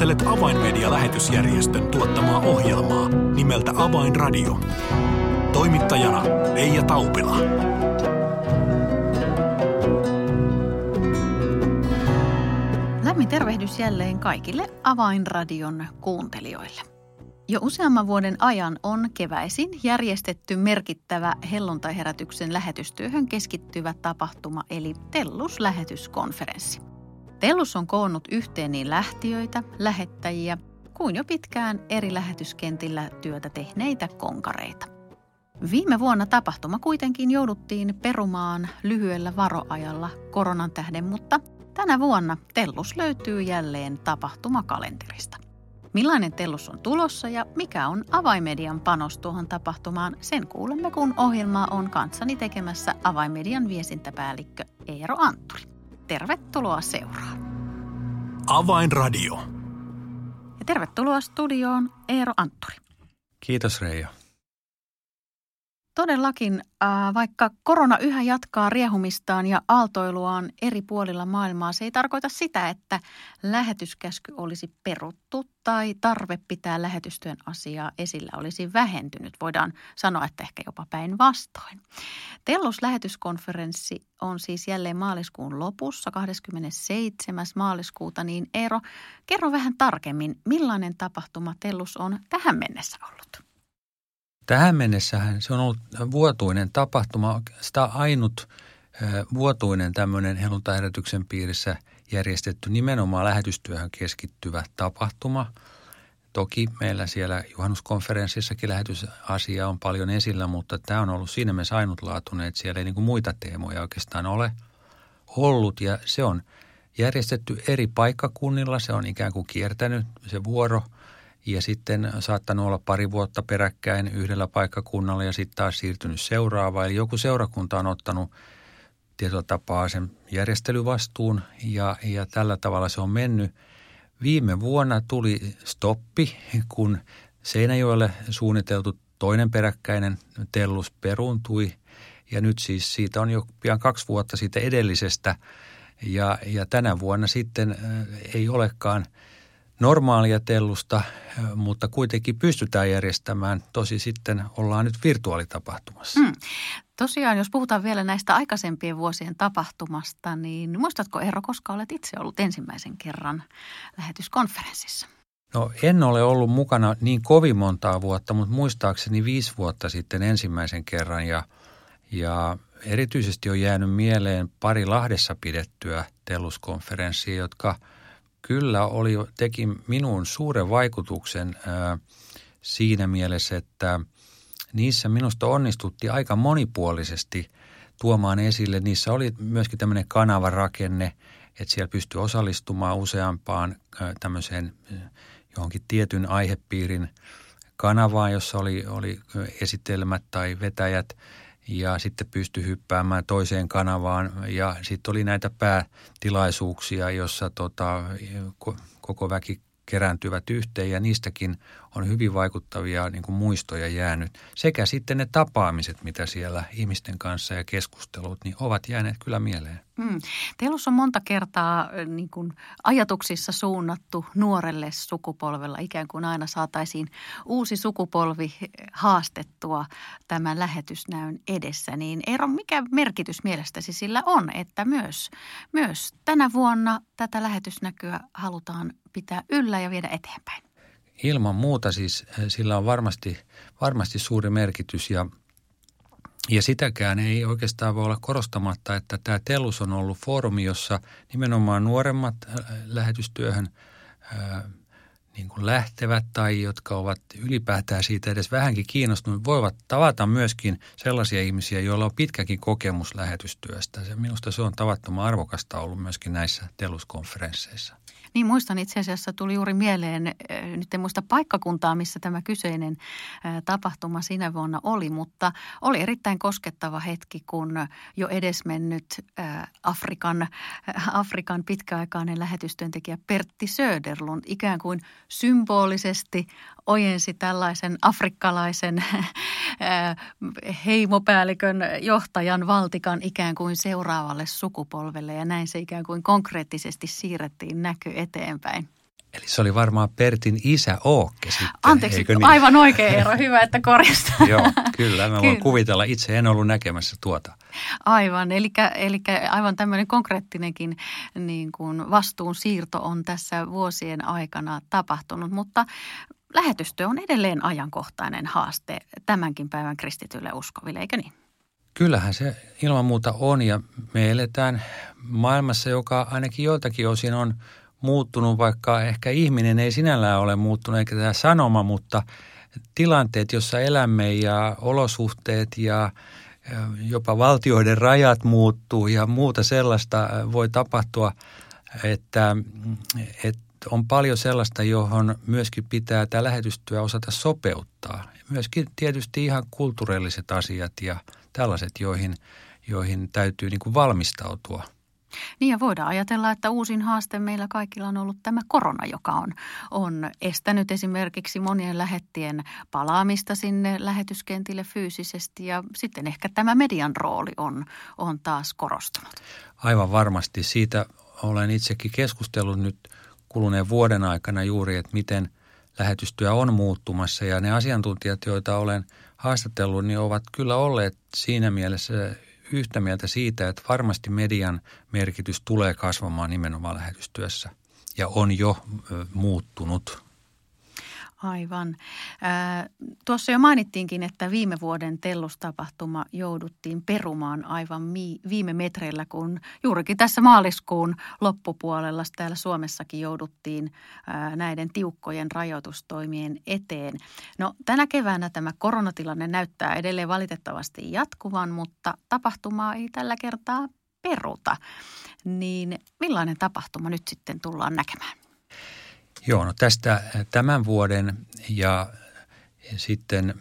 Kuuntelet Avainmedia-lähetysjärjestön tuottamaa ohjelmaa nimeltä Avainradio. Toimittajana Leija Taupila. Lämmin tervehdys jälleen kaikille Avainradion kuuntelijoille. Jo useamman vuoden ajan on keväisin järjestetty merkittävä helluntaiherätyksen lähetystyöhön keskittyvä tapahtuma eli Tellus-lähetyskonferenssi. Tellus on koonnut yhteen niin lähtiöitä, lähettäjiä kuin jo pitkään eri lähetyskentillä työtä tehneitä konkareita. Viime vuonna tapahtuma kuitenkin jouduttiin perumaan lyhyellä varoajalla koronan tähden, mutta tänä vuonna Tellus löytyy jälleen tapahtumakalenterista. Millainen Tellus on tulossa ja mikä on avaimedian panos tuohon tapahtumaan, sen kuulemme, kun ohjelmaa on kanssani tekemässä avaimedian viestintäpäällikkö Eero Antturi. Tervetuloa seuraan. Avainradio. Ja tervetuloa studioon Eero Antturi. Kiitos Reijo. Todellakin, äh, vaikka korona yhä jatkaa riehumistaan ja aaltoiluaan eri puolilla maailmaa, se ei tarkoita sitä, että lähetyskäsky olisi peruttu tai tarve pitää lähetystyön asiaa esillä olisi vähentynyt. Voidaan sanoa, että ehkä jopa päinvastoin. Tellus-lähetyskonferenssi on siis jälleen maaliskuun lopussa, 27. maaliskuuta. Niin Eero, kerro vähän tarkemmin, millainen tapahtuma Tellus on tähän mennessä ollut? Tähän mennessähän se on ollut vuotuinen tapahtuma, sitä ainut vuotuinen tämmöinen helluntaiherätyksen piirissä järjestetty nimenomaan lähetystyöhön keskittyvä tapahtuma. Toki meillä siellä juhannuskonferenssissakin lähetysasia on paljon esillä, mutta tämä on ollut siinä mielessä ainutlaatuinen, että siellä ei niin kuin muita teemoja oikeastaan ole ollut. Ja se on järjestetty eri paikkakunnilla, se on ikään kuin kiertänyt se vuoro – ja sitten saattanut olla pari vuotta peräkkäin yhdellä paikkakunnalla ja sitten taas siirtynyt seuraavaan. Eli joku seurakunta on ottanut tietyllä tapaa sen järjestelyvastuun ja, ja tällä tavalla se on mennyt. Viime vuonna tuli stoppi, kun Seinäjoelle suunniteltu toinen peräkkäinen tellus peruuntui ja nyt siis siitä on jo pian kaksi vuotta siitä edellisestä ja, ja tänä vuonna sitten ei olekaan – normaalia tellusta, mutta kuitenkin pystytään järjestämään. Tosi sitten ollaan nyt virtuaalitapahtumassa. Hmm. Tosiaan, jos puhutaan vielä näistä aikaisempien vuosien tapahtumasta, niin muistatko Eero, koska olet itse ollut ensimmäisen kerran lähetyskonferenssissa? No en ole ollut mukana niin kovin montaa vuotta, mutta muistaakseni viisi vuotta sitten ensimmäisen kerran ja, ja erityisesti on jäänyt mieleen pari Lahdessa pidettyä telluskonferenssia, jotka – kyllä oli, teki minuun suuren vaikutuksen ää, siinä mielessä, että niissä minusta onnistutti aika monipuolisesti tuomaan esille. Niissä oli myöskin tämmöinen kanavarakenne, että siellä pystyi osallistumaan useampaan ää, tämmöiseen johonkin tietyn aihepiirin kanavaan, jossa oli, oli esitelmät tai vetäjät – ja sitten pystyi hyppäämään toiseen kanavaan. Ja sitten oli näitä päätilaisuuksia, jossa tota, koko väki kerääntyvät yhteen. Ja niistäkin on hyvin vaikuttavia niin kuin muistoja jäänyt. Sekä sitten ne tapaamiset, mitä siellä ihmisten kanssa ja keskustelut, niin ovat jääneet kyllä mieleen. Mm. Teillä on monta kertaa niin kuin ajatuksissa suunnattu nuorelle sukupolvella, ikään kuin aina saataisiin uusi sukupolvi haastettua tämän lähetysnäyn edessä. Niin Eero, mikä merkitys mielestäsi sillä on, että myös, myös tänä vuonna tätä lähetysnäkyä halutaan pitää yllä ja viedä eteenpäin? Ilman muuta siis eh, sillä on varmasti, varmasti suuri merkitys ja, ja sitäkään ei oikeastaan voi olla korostamatta, että tämä Tellus on ollut foorumi, jossa nimenomaan nuoremmat eh, lähetystyöhön eh, niin kuin lähtevät tai jotka ovat ylipäätään siitä edes vähänkin kiinnostuneet, voivat tavata myöskin sellaisia ihmisiä, joilla on pitkäkin kokemus lähetystyöstä. Se, minusta se on tavattoman arvokasta ollut myöskin näissä teluskonferensseissa. Niin muistan itse asiassa, tuli juuri mieleen, nyt en muista paikkakuntaa, missä tämä kyseinen tapahtuma sinä vuonna oli, mutta oli erittäin koskettava hetki, kun jo edesmennyt Afrikan, Afrikan pitkäaikainen lähetystyöntekijä Pertti Söderlund ikään kuin symbolisesti ojensi tällaisen afrikkalaisen heimopäällikön johtajan valtikan ikään kuin seuraavalle sukupolvelle. Ja näin se ikään kuin konkreettisesti siirrettiin näky eteenpäin. Eli se oli varmaan Pertin isä Ookke sitten, Anteeksi, niin? aivan oikein Eero, hyvä, että korjasta. Joo, kyllä. Mä voin Kyllä. kuvitella, itse en ollut näkemässä tuota. Aivan, eli, eli aivan tämmöinen konkreettinenkin niin kuin vastuun siirto on tässä vuosien aikana tapahtunut, mutta lähetystyö on edelleen ajankohtainen haaste tämänkin päivän kristityille uskoville, eikö niin? Kyllähän se ilman muuta on ja me eletään maailmassa, joka ainakin joiltakin osin on muuttunut, vaikka ehkä ihminen ei sinällään ole muuttunut eikä tämä sanoma, mutta tilanteet, jossa elämme ja olosuhteet ja jopa valtioiden rajat muuttuu ja muuta sellaista voi tapahtua, että, että on paljon sellaista, johon myöskin pitää tämä lähetystyö osata sopeuttaa. Myöskin tietysti ihan kulttuurilliset asiat ja tällaiset, joihin, joihin täytyy niin kuin valmistautua. Niin ja voidaan ajatella, että uusin haaste meillä kaikilla on ollut tämä korona, joka on, on estänyt esimerkiksi monien lähettien palaamista sinne lähetyskentille fyysisesti ja sitten ehkä tämä median rooli on, on taas korostunut. Aivan varmasti. Siitä olen itsekin keskustellut nyt kuluneen vuoden aikana juuri, että miten lähetystyö on muuttumassa ja ne asiantuntijat, joita olen haastatellut, niin ovat kyllä olleet siinä mielessä yhtä mieltä siitä, että varmasti median merkitys tulee kasvamaan nimenomaan lähetystyössä ja on jo muuttunut. Aivan. Ää, tuossa jo mainittiinkin, että viime vuoden tellustapahtuma jouduttiin perumaan aivan viime metreillä, kun juurikin tässä maaliskuun loppupuolella täällä Suomessakin jouduttiin ää, näiden tiukkojen rajoitustoimien eteen. No tänä keväänä tämä koronatilanne näyttää edelleen valitettavasti jatkuvan, mutta tapahtumaa ei tällä kertaa peruta. Niin millainen tapahtuma nyt sitten tullaan näkemään? Joo, no tästä tämän vuoden ja sitten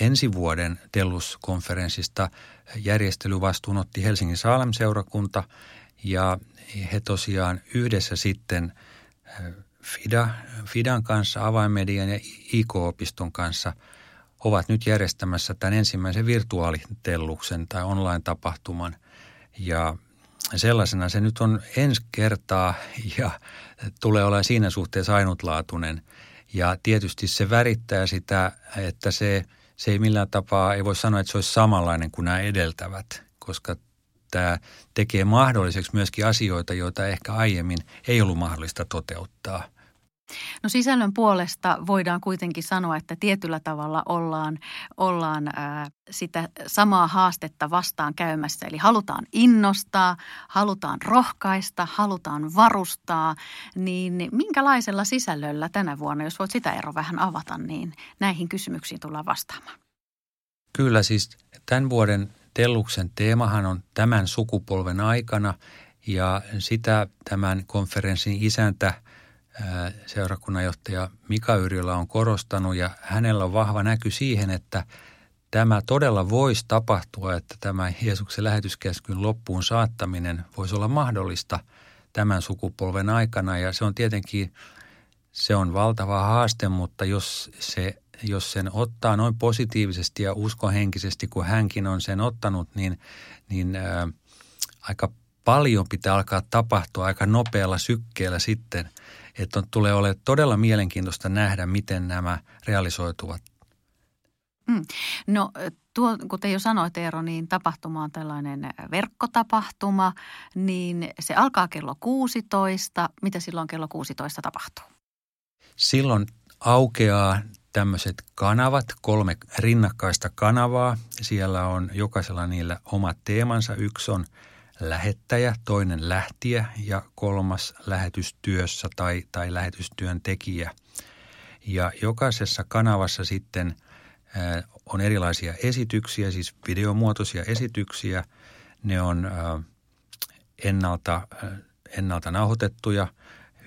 ensi vuoden Tellus-konferenssista järjestelyvastuun otti Helsingin Saalem-seurakunta ja he tosiaan yhdessä sitten FIDA, FIDAn kanssa, avainmedian ja IK-opiston kanssa ovat nyt järjestämässä tämän ensimmäisen virtuaalitelluksen tai online-tapahtuman. Ja sellaisena se nyt on ensi kertaa ja tulee olemaan siinä suhteessa ainutlaatuinen. Ja tietysti se värittää sitä, että se, se ei millään tapaa, ei voi sanoa, että se olisi samanlainen kuin nämä edeltävät, koska tämä tekee mahdolliseksi myöskin asioita, joita ehkä aiemmin ei ollut mahdollista toteuttaa – No sisällön puolesta voidaan kuitenkin sanoa, että tietyllä tavalla ollaan, ollaan ää, sitä samaa haastetta vastaan käymässä. Eli halutaan innostaa, halutaan rohkaista, halutaan varustaa. Niin minkälaisella sisällöllä tänä vuonna, jos voit sitä ero vähän avata, niin näihin kysymyksiin tullaan vastaamaan? Kyllä siis tämän vuoden Telluksen teemahan on tämän sukupolven aikana ja sitä tämän konferenssin isäntä – seurakunnanjohtaja Mika Yrjölä on korostanut ja hänellä on vahva näky siihen, että tämä todella voisi tapahtua, että tämä Jeesuksen lähetyskäskyn loppuun saattaminen voisi olla mahdollista tämän sukupolven aikana. Ja se on tietenkin, se on valtava haaste, mutta jos, se, jos sen ottaa noin positiivisesti ja uskohenkisesti, kun hänkin on sen ottanut, niin, niin ää, aika paljon pitää alkaa tapahtua aika nopealla sykkeellä sitten – että tulee olemaan todella mielenkiintoista nähdä, miten nämä realisoituvat. Mm. No tuo, kuten jo sanoit Eero, niin tapahtuma on tällainen verkkotapahtuma, niin se alkaa kello 16. Mitä silloin kello 16 tapahtuu? Silloin aukeaa tämmöiset kanavat, kolme rinnakkaista kanavaa. Siellä on jokaisella niillä omat teemansa. Yksi on – lähettäjä, toinen lähtiä ja kolmas lähetystyössä tai, tai lähetystyön tekijä. Ja jokaisessa kanavassa sitten äh, on erilaisia esityksiä, siis videomuotoisia esityksiä. Ne on äh, ennalta, äh, ennalta nauhoitettuja,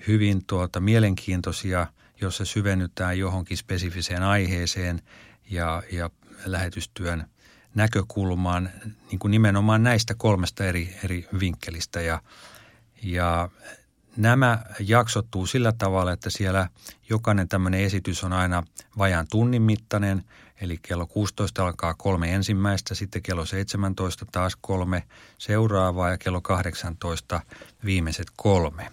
hyvin tuota, mielenkiintoisia, jossa syvennytään johonkin spesifiseen aiheeseen ja, ja lähetystyön näkökulmaan niin kuin nimenomaan näistä kolmesta eri, eri vinkkelistä. Ja, ja nämä jaksottuu sillä tavalla, että siellä jokainen tämmöinen esitys on aina vajaan tunnin mittainen, eli kello 16 alkaa kolme ensimmäistä, sitten kello 17 taas kolme seuraavaa ja kello 18 viimeiset kolme.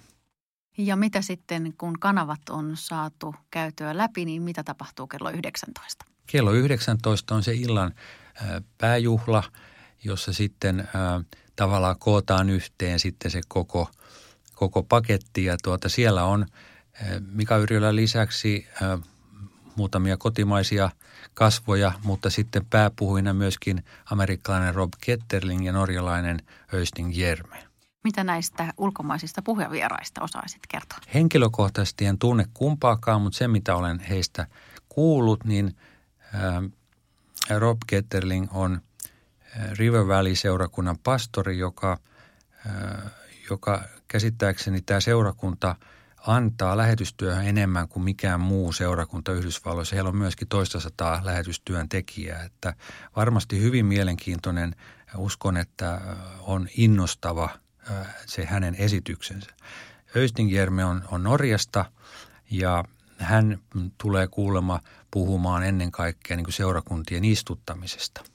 Ja mitä sitten, kun kanavat on saatu käytyä läpi, niin mitä tapahtuu kello 19? Kello 19 on se illan pääjuhla, jossa sitten tavallaan kootaan yhteen sitten se koko, koko paketti. Ja tuota, siellä on Mika Yrjölän lisäksi muutamia kotimaisia kasvoja, mutta sitten pääpuhuina myöskin amerikkalainen Rob Ketterling ja norjalainen Östing Jerme. Mitä näistä ulkomaisista puhevieraista osaisit kertoa? Henkilökohtaisesti en tunne kumpaakaan, mutta se mitä olen heistä kuullut, niin Rob Ketterling on River Valley-seurakunnan pastori, joka, joka käsittääkseni tämä seurakunta – antaa lähetystyöhön enemmän kuin mikään muu seurakunta Yhdysvalloissa. Heillä on myöskin toista sataa lähetystyöntekijää, että varmasti hyvin mielenkiintoinen. Uskon, että on innostava se hänen esityksensä. Östingjerme on, on Norjasta ja hän tulee kuulema puhumaan ennen kaikkea niin kuin seurakuntien istuttamisesta –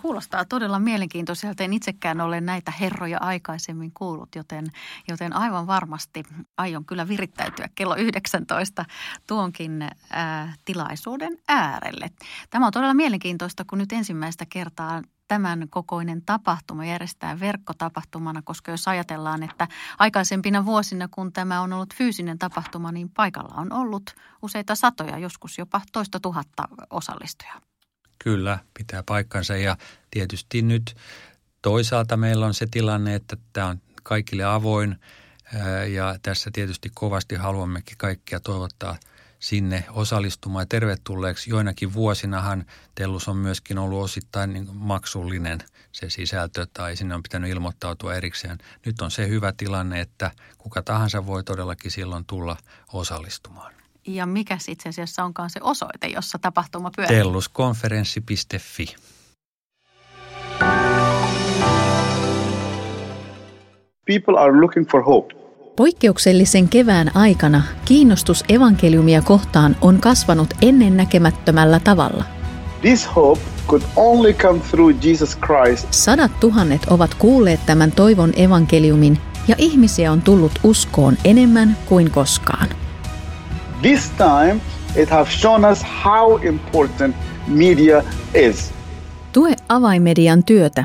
Kuulostaa todella mielenkiintoiselta. En itsekään ole näitä herroja aikaisemmin kuullut, joten, joten aivan varmasti aion kyllä virittäytyä kello 19 tuonkin ää, tilaisuuden äärelle. Tämä on todella mielenkiintoista, kun nyt ensimmäistä kertaa tämän kokoinen tapahtuma järjestetään verkkotapahtumana, koska jos ajatellaan, että aikaisempina vuosina, kun tämä on ollut fyysinen tapahtuma, niin paikalla on ollut useita satoja, joskus jopa toista tuhatta osallistujaa. Kyllä, pitää paikkansa ja tietysti nyt toisaalta meillä on se tilanne, että tämä on kaikille avoin ja tässä tietysti kovasti haluammekin kaikkia toivottaa sinne osallistumaan tervetulleeksi. Joinakin vuosinahan Tellus on myöskin ollut osittain niin maksullinen se sisältö tai sinne on pitänyt ilmoittautua erikseen. Nyt on se hyvä tilanne, että kuka tahansa voi todellakin silloin tulla osallistumaan ja mikä itse asiassa onkaan se osoite, jossa tapahtuma pyörii? Telluskonferenssi.fi. People are looking for hope. Poikkeuksellisen kevään aikana kiinnostus evankeliumia kohtaan on kasvanut ennennäkemättömällä tavalla. This hope could only come through Jesus Christ. Sadat tuhannet ovat kuulleet tämän toivon evankeliumin ja ihmisiä on tullut uskoon enemmän kuin koskaan. This time it has shown us how important media is. Tue avaimedian työtä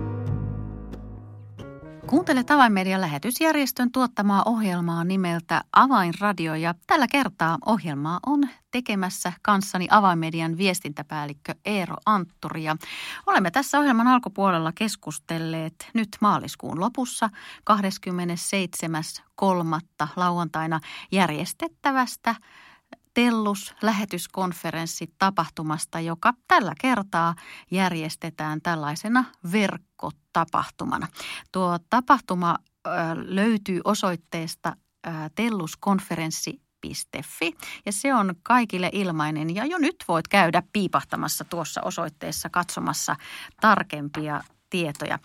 Kuuntelet Avainmedian lähetysjärjestön tuottamaa ohjelmaa nimeltä Avainradio ja tällä kertaa ohjelmaa on tekemässä kanssani Avainmedian viestintäpäällikkö Eero Antturi. Ja olemme tässä ohjelman alkupuolella keskustelleet nyt maaliskuun lopussa 27.3. lauantaina järjestettävästä Tellus lähetyskonferenssi tapahtumasta, joka tällä kertaa järjestetään tällaisena verkkotapahtumana. Tuo tapahtuma löytyy osoitteesta telluskonferenssi Fi, ja se on kaikille ilmainen ja jo nyt voit käydä piipahtamassa tuossa osoitteessa katsomassa tarkempia tietoja.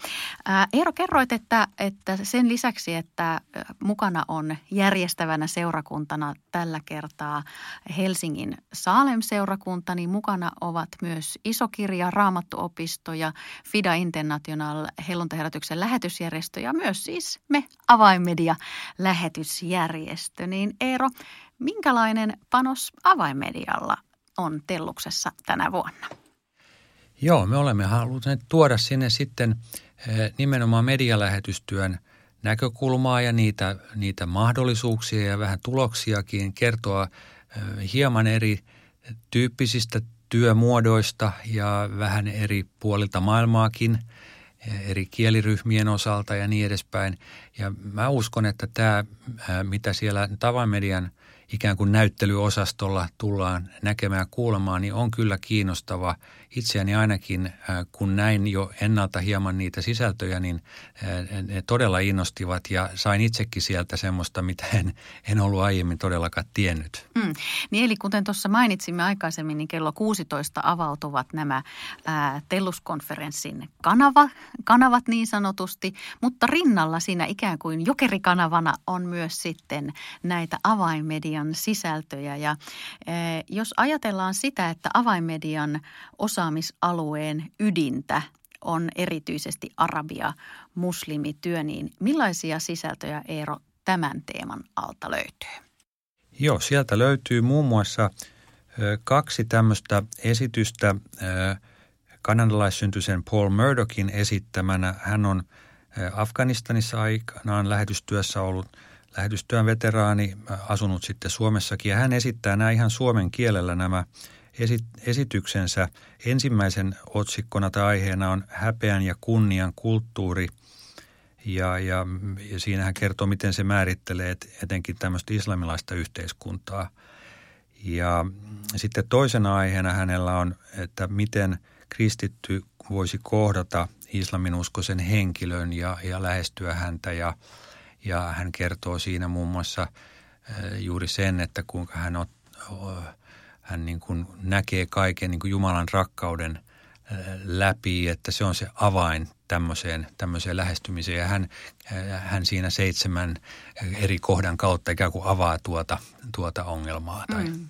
Eero, kerroit, että, että sen lisäksi, että mukana on järjestävänä seurakuntana tällä kertaa Helsingin Saalem-seurakunta, niin mukana ovat myös Isokirja, Raamattuopisto ja FIDA International helluntaherätyksen lähetysjärjestö ja myös siis me Avainmedia lähetysjärjestö. Niin Eero, minkälainen panos Avainmedialla on Telluksessa tänä vuonna? Joo, me olemme halunneet tuoda sinne sitten eh, nimenomaan medialähetystyön näkökulmaa ja niitä, niitä mahdollisuuksia ja vähän tuloksiakin, kertoa eh, hieman eri tyyppisistä työmuodoista ja vähän eri puolilta maailmaakin, eh, eri kieliryhmien osalta ja niin edespäin. Ja mä uskon, että tämä, mitä siellä tavamedian ikään kuin näyttelyosastolla tullaan näkemään ja kuulemaan, niin on kyllä kiinnostava itseäni ainakin, kun näin jo ennalta hieman niitä sisältöjä, niin ne todella innostivat ja sain itsekin sieltä semmoista, mitä en, en ollut aiemmin todellakaan tiennyt. Mm. Niin eli kuten tuossa mainitsimme aikaisemmin, niin kello 16 avautuvat nämä ää, Telluskonferenssin kanava, kanavat niin sanotusti, mutta rinnalla siinä ikään kuin jokerikanavana on myös sitten näitä avainmedian sisältöjä. Ja ää, jos ajatellaan sitä, että avainmedian osaamisalueen ydintä on erityisesti arabia muslimityö, niin millaisia sisältöjä Eero tämän teeman alta löytyy? Joo, sieltä löytyy muun muassa kaksi tämmöistä esitystä kanadalaissyntyisen Paul Murdochin esittämänä. Hän on Afganistanissa aikanaan lähetystyössä ollut lähetystyön veteraani, asunut sitten Suomessakin. Ja hän esittää nämä ihan suomen kielellä nämä esityksensä. Ensimmäisen otsikkona tai aiheena on häpeän ja kunnian kulttuuri – ja, ja, ja siinä hän kertoo, miten se määrittelee etenkin tämmöistä islamilaista yhteiskuntaa. Ja sitten toisena aiheena hänellä on, että miten kristitty voisi kohdata islaminuskoisen henkilön ja, ja lähestyä häntä. Ja, ja hän kertoo siinä muun muassa eh, juuri sen, että kuinka hän, on, hän niin kuin näkee kaiken niin kuin Jumalan rakkauden eh, läpi, että se on se avain tämmöiseen, tämmöiseen lähestymiseen. Ja hän, hän siinä seitsemän eri kohdan kautta ikään kuin avaa tuota, tuota ongelmaa. Tai. Mm.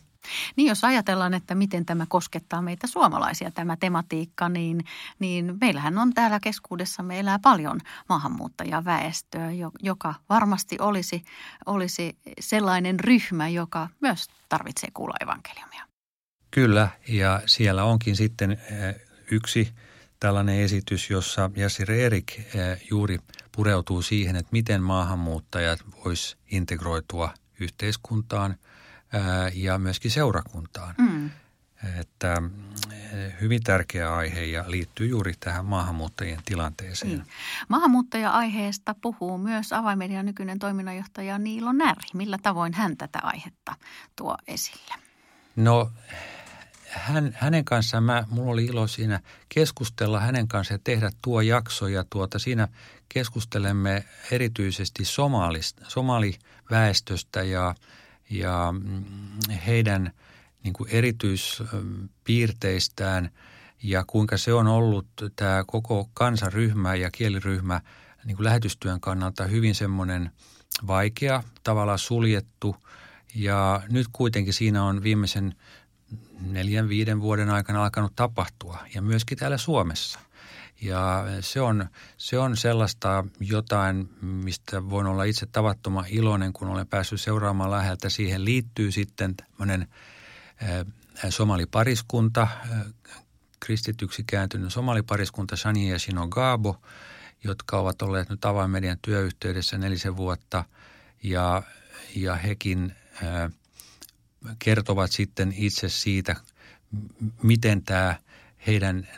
Niin jos ajatellaan, että miten tämä koskettaa meitä suomalaisia, tämä tematiikka, niin, niin meillähän on täällä keskuudessa, me elää paljon maahanmuuttajaväestöä, joka varmasti olisi, olisi sellainen ryhmä, joka myös tarvitsee kuulla evankeliumia. Kyllä, ja siellä onkin sitten yksi – tällainen esitys, jossa Jasir Erik eh, juuri pureutuu siihen, että miten maahanmuuttajat vois integroitua yhteiskuntaan eh, ja myöskin seurakuntaan. Mm. Että hyvin tärkeä aihe ja liittyy juuri tähän maahanmuuttajien tilanteeseen. Niin. Maahanmuuttaja-aiheesta puhuu myös avaimedian nykyinen toiminnanjohtaja Niilo Närhi. Millä tavoin hän tätä aihetta tuo esille? No hän, hänen kanssaan mä, mulla oli ilo siinä keskustella hänen kanssaan ja tehdä tuo jakso. Ja tuota, siinä keskustelemme erityisesti somalista, somaliväestöstä ja, ja mm, heidän niin kuin erityispiirteistään. Ja kuinka se on ollut tämä koko kansaryhmä ja kieliryhmä niin kuin lähetystyön kannalta hyvin semmoinen vaikea, tavallaan suljettu. Ja nyt kuitenkin siinä on viimeisen – neljän, viiden vuoden aikana alkanut tapahtua ja myöskin täällä Suomessa. Ja se on, se on sellaista jotain, mistä voin olla itse tavattoman iloinen, kun olen päässyt seuraamaan läheltä. Siihen liittyy sitten tämmöinen somalipariskunta, kristityksi kääntynyt somalipariskunta Shani ja Shino Gabo, jotka ovat olleet nyt avainmedian työyhteydessä nelisen vuotta. Ja, ja hekin – kertovat sitten itse siitä, miten tämä heidän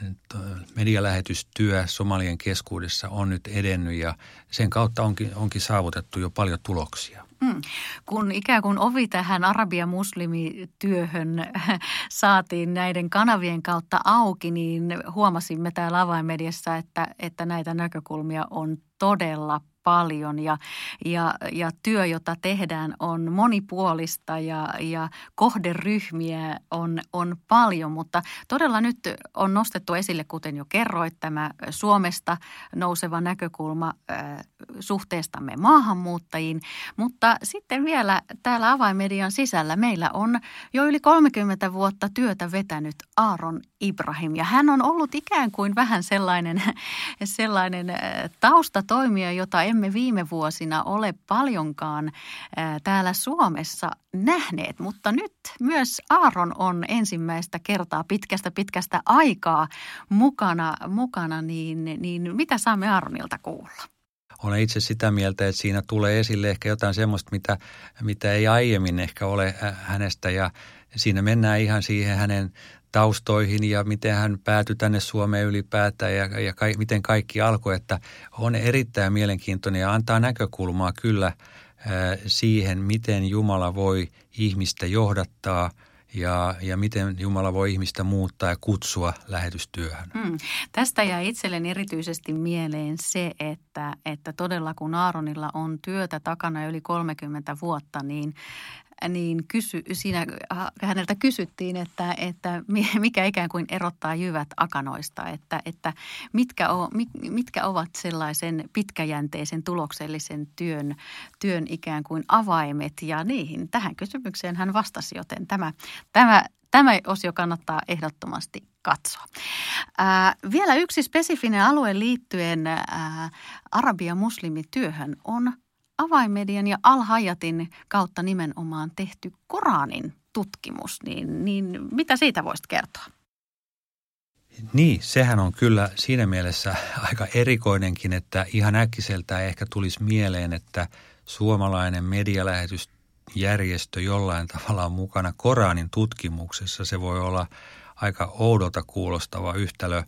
medialähetystyö Somalien keskuudessa on nyt edennyt ja sen kautta onkin, onkin saavutettu jo paljon tuloksia. Mm. Kun ikään kuin ovi tähän arabia-muslimityöhön saatiin näiden kanavien kautta auki, niin huomasimme täällä avainmediassa, että, että näitä näkökulmia on todella paljon ja, ja, ja työ, jota tehdään, on monipuolista ja, ja kohderyhmiä on, on paljon, mutta todella nyt on nostettu esille, kuten jo kerroit, tämä Suomesta nouseva näkökulma äh, suhteestamme maahanmuuttajiin, mutta sitten vielä täällä avainmedian sisällä meillä on jo yli 30 vuotta työtä vetänyt Aaron Ibrahim. Ja hän on ollut ikään kuin vähän sellainen, sellainen taustatoimija, jota emme emme viime vuosina ole paljonkaan täällä Suomessa nähneet, mutta nyt myös Aaron on ensimmäistä kertaa pitkästä pitkästä aikaa mukana, mukana niin, niin mitä saamme Aaronilta kuulla? Olen itse sitä mieltä, että siinä tulee esille ehkä jotain semmoista, mitä, mitä ei aiemmin ehkä ole hänestä ja siinä mennään ihan siihen hänen taustoihin ja miten hän päätyi tänne Suomeen ylipäätään ja, ja ka, miten kaikki alkoi, että on erittäin mielenkiintoinen ja antaa näkökulmaa kyllä siihen, miten Jumala voi ihmistä johdattaa ja, ja miten Jumala voi ihmistä muuttaa ja kutsua lähetystyöhön. Hmm. Tästä jäi itselleni erityisesti mieleen se, että, että todella kun Aaronilla on työtä takana yli 30 vuotta, niin niin kysy, siinä häneltä kysyttiin, että, että mikä ikään kuin erottaa jyvät akanoista, että, että mitkä, o, mitkä ovat sellaisen pitkäjänteisen tuloksellisen työn, työn ikään kuin avaimet ja niihin. Tähän kysymykseen hän vastasi, joten tämä, tämä, tämä osio kannattaa ehdottomasti katsoa. Ää, vielä yksi spesifinen alue liittyen ää, arabia-muslimityöhön on avaimedian ja Al-Hayatin kautta nimenomaan tehty Koranin tutkimus, niin, niin mitä siitä voisit kertoa? Niin, sehän on kyllä siinä mielessä aika erikoinenkin, että ihan äkkiseltä ehkä tulisi mieleen, että suomalainen medialähetysjärjestö jollain tavalla on mukana Koranin tutkimuksessa. Se voi olla aika oudolta kuulostava yhtälö,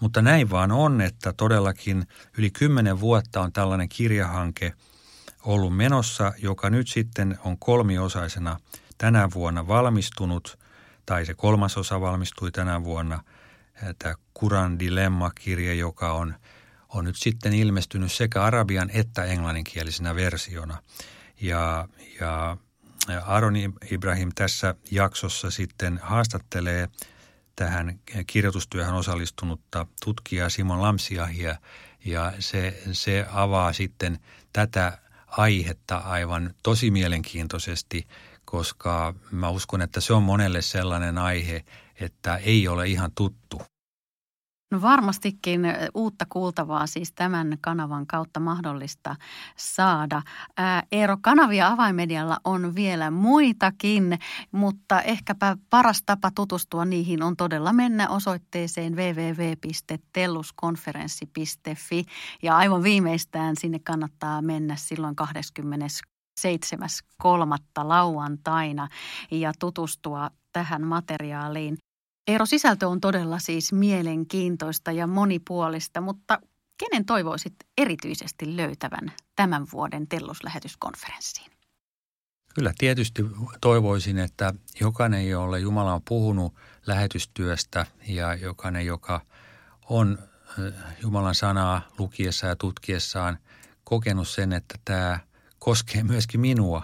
mutta näin vaan on, että todellakin yli kymmenen vuotta on tällainen kirjahanke – ollut menossa, joka nyt sitten on kolmiosaisena tänä vuonna valmistunut, tai se kolmas osa valmistui tänä vuonna, tämä Kuran Dilemma-kirja, joka on, on nyt sitten ilmestynyt sekä arabian että englanninkielisenä versiona. Ja, ja Aaron Ibrahim tässä jaksossa sitten haastattelee tähän kirjoitustyöhön osallistunutta tutkijaa Simon Lamsiahia, ja se, se avaa sitten tätä aihetta aivan tosi mielenkiintoisesti, koska mä uskon, että se on monelle sellainen aihe, että ei ole ihan tuttu. No varmastikin uutta kuultavaa siis tämän kanavan kautta mahdollista saada. Eero, kanavia avaimedialla on vielä muitakin, mutta ehkäpä paras tapa tutustua niihin on todella mennä osoitteeseen www.telluskonferenssi.fi ja aivan viimeistään sinne kannattaa mennä silloin 20. 7.3. lauantaina ja tutustua tähän materiaaliin. Eero, sisältö on todella siis mielenkiintoista ja monipuolista, mutta kenen toivoisit erityisesti löytävän tämän vuoden Tellus-lähetyskonferenssiin? Kyllä tietysti toivoisin, että jokainen, jolle Jumala on puhunut lähetystyöstä ja jokainen, joka on Jumalan sanaa lukiessa ja tutkiessaan kokenut sen, että tämä koskee myöskin minua,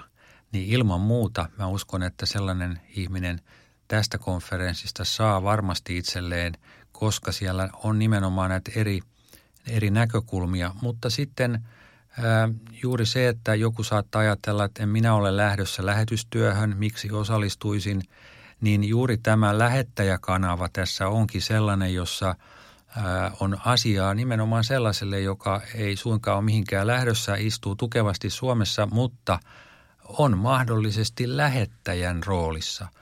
niin ilman muuta mä uskon, että sellainen ihminen – tästä konferenssista saa varmasti itselleen, koska siellä on nimenomaan näitä eri, eri näkökulmia. Mutta sitten ää, juuri se, että joku saattaa ajatella, että en minä ole lähdössä lähetystyöhön, miksi osallistuisin, niin juuri tämä lähettäjäkanava tässä onkin sellainen, jossa on asiaa nimenomaan sellaiselle, joka ei suinkaan ole mihinkään lähdössä, istuu tukevasti Suomessa, mutta on mahdollisesti lähettäjän roolissa –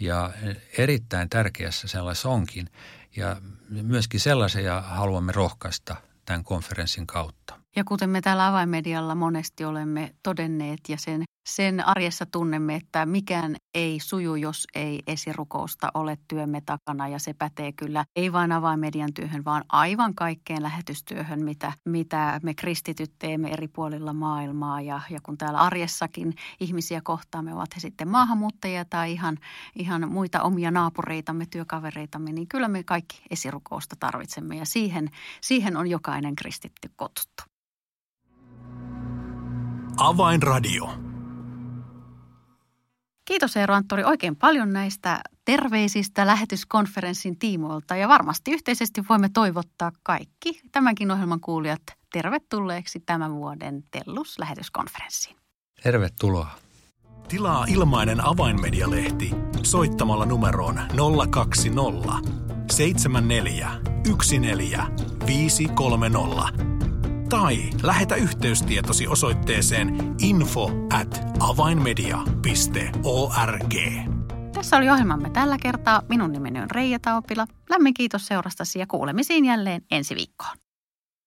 ja erittäin tärkeässä sellaisessa onkin. Ja myöskin sellaisia haluamme rohkaista tämän konferenssin kautta. Ja kuten me täällä avaimedialla monesti olemme todenneet ja sen sen arjessa tunnemme, että mikään ei suju, jos ei esirukousta ole työmme takana. Ja se pätee kyllä ei vain avaimedian työhön, vaan aivan kaikkeen lähetystyöhön, mitä, mitä me kristityt teemme eri puolilla maailmaa. Ja, ja kun täällä arjessakin ihmisiä kohtaamme, ovat he sitten maahanmuuttajia tai ihan, ihan muita omia naapureitamme, työkavereitamme, niin kyllä me kaikki esirukousta tarvitsemme. Ja siihen, siihen on jokainen kristitty kutsuttu. Avainradio. Kiitos Eero Anttori oikein paljon näistä terveisistä lähetyskonferenssin tiimoilta ja varmasti yhteisesti voimme toivottaa kaikki tämänkin ohjelman kuulijat tervetulleeksi tämän vuoden Tellus-lähetyskonferenssiin. Tervetuloa. Tilaa ilmainen avainmedialehti soittamalla numeroon 020 74 14 530 tai lähetä yhteystietosi osoitteeseen info at avainmedia.org. Tässä oli ohjelmamme tällä kertaa. Minun nimeni on Reija Taupila. Lämmin kiitos seurastasi ja kuulemisiin jälleen ensi viikkoon.